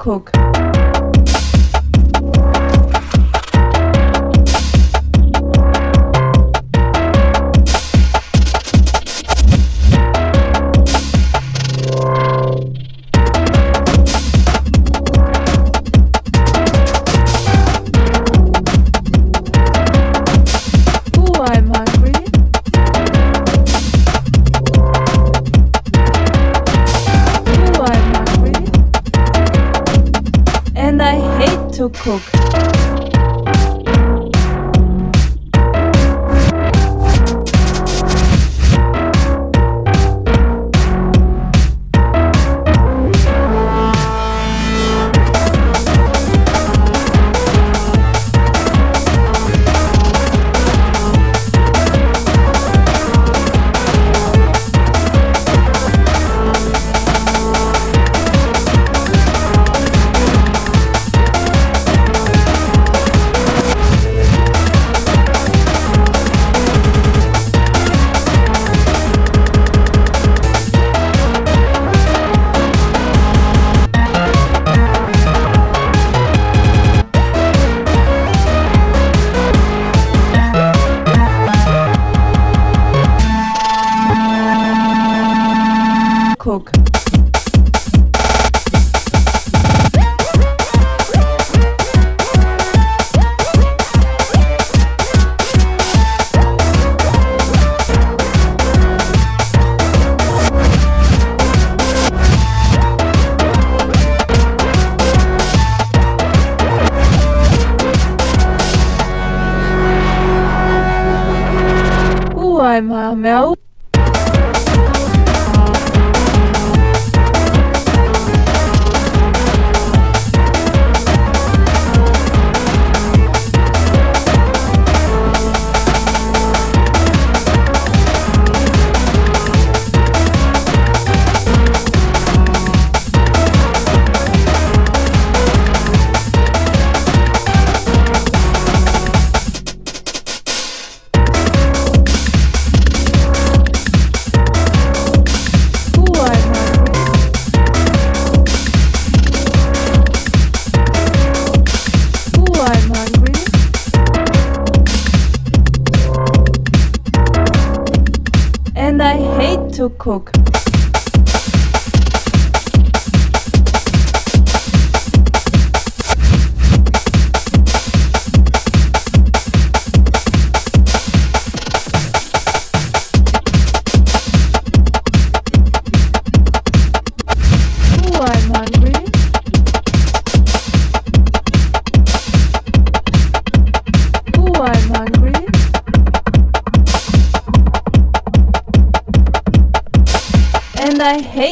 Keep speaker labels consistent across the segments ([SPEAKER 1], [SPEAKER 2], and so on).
[SPEAKER 1] guck. to cook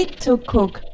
[SPEAKER 1] great to cook.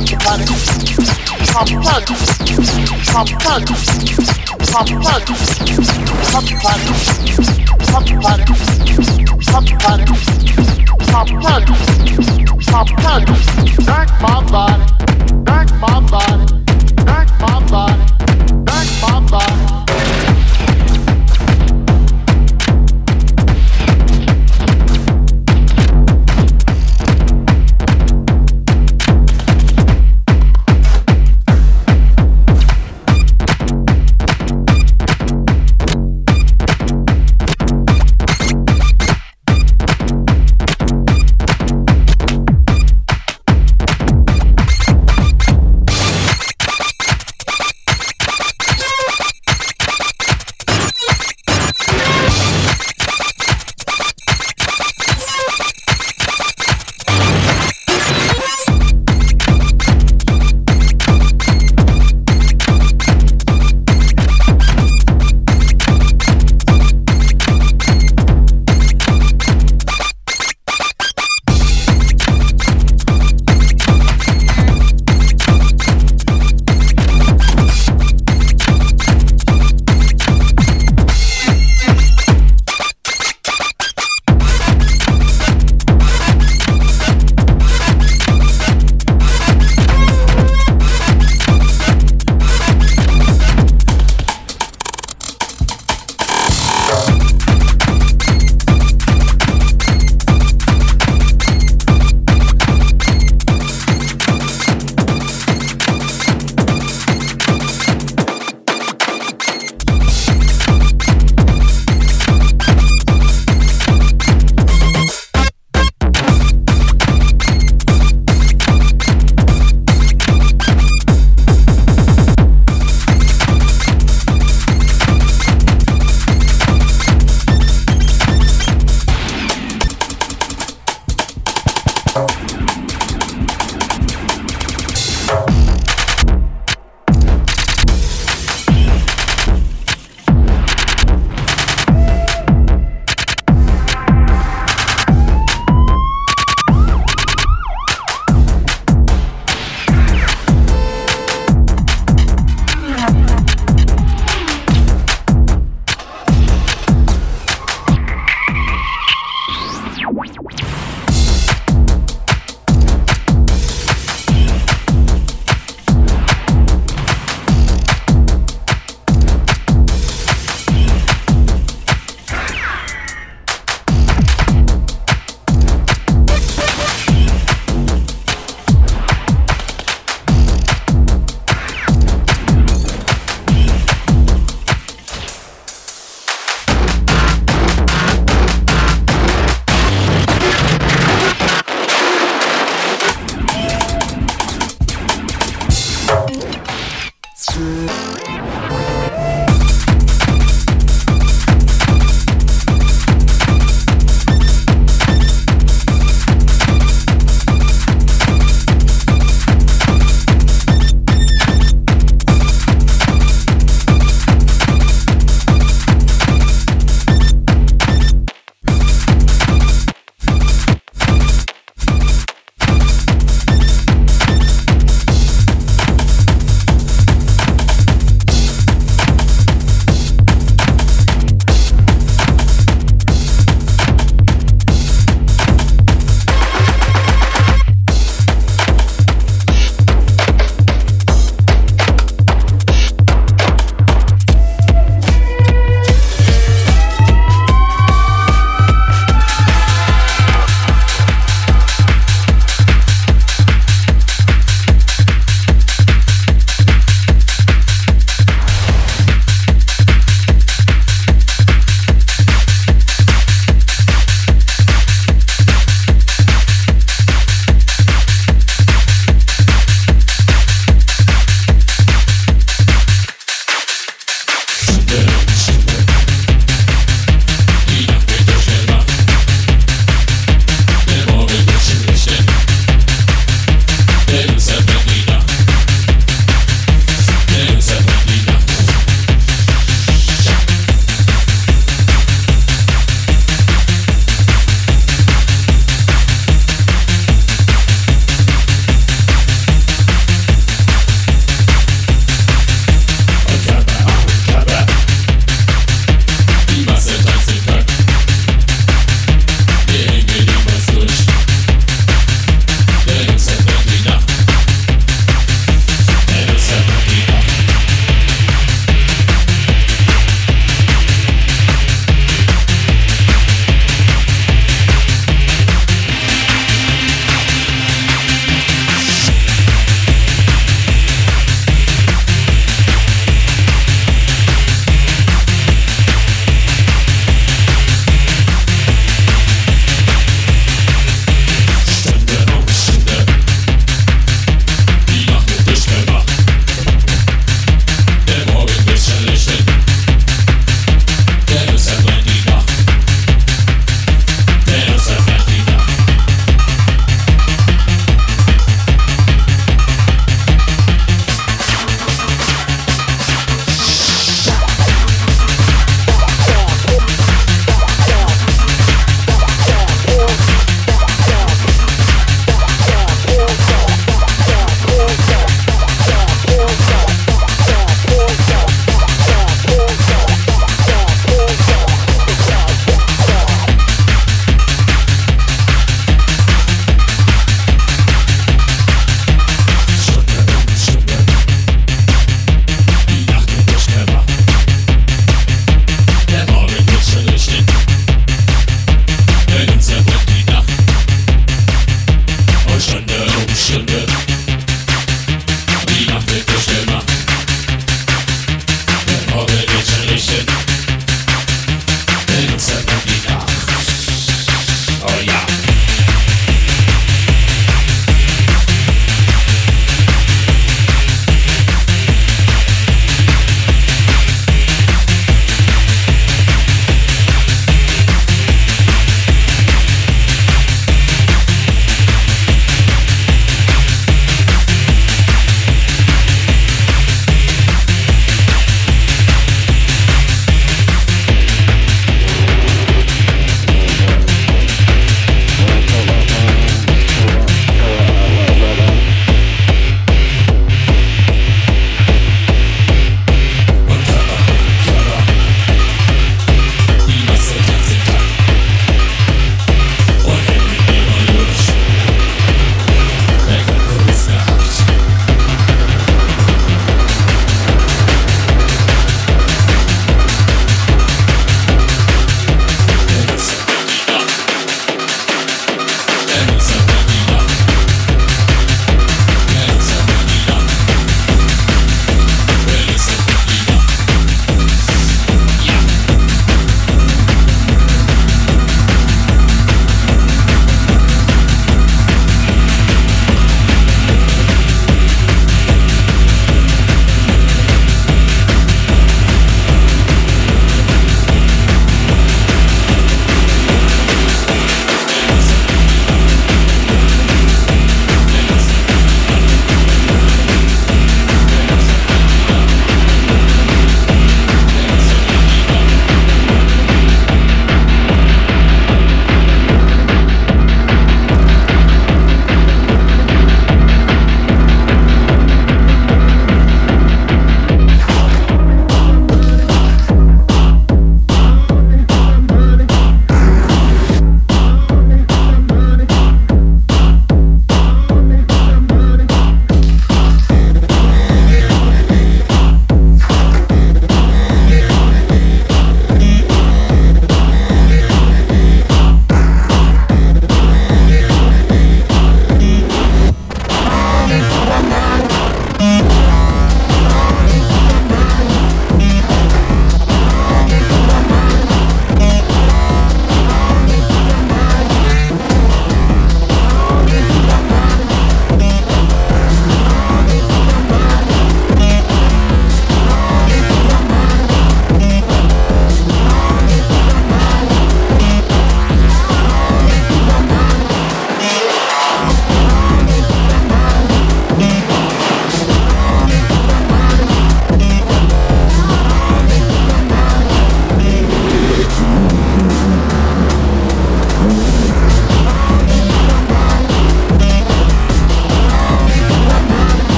[SPEAKER 2] Back my body, back my body, back my body.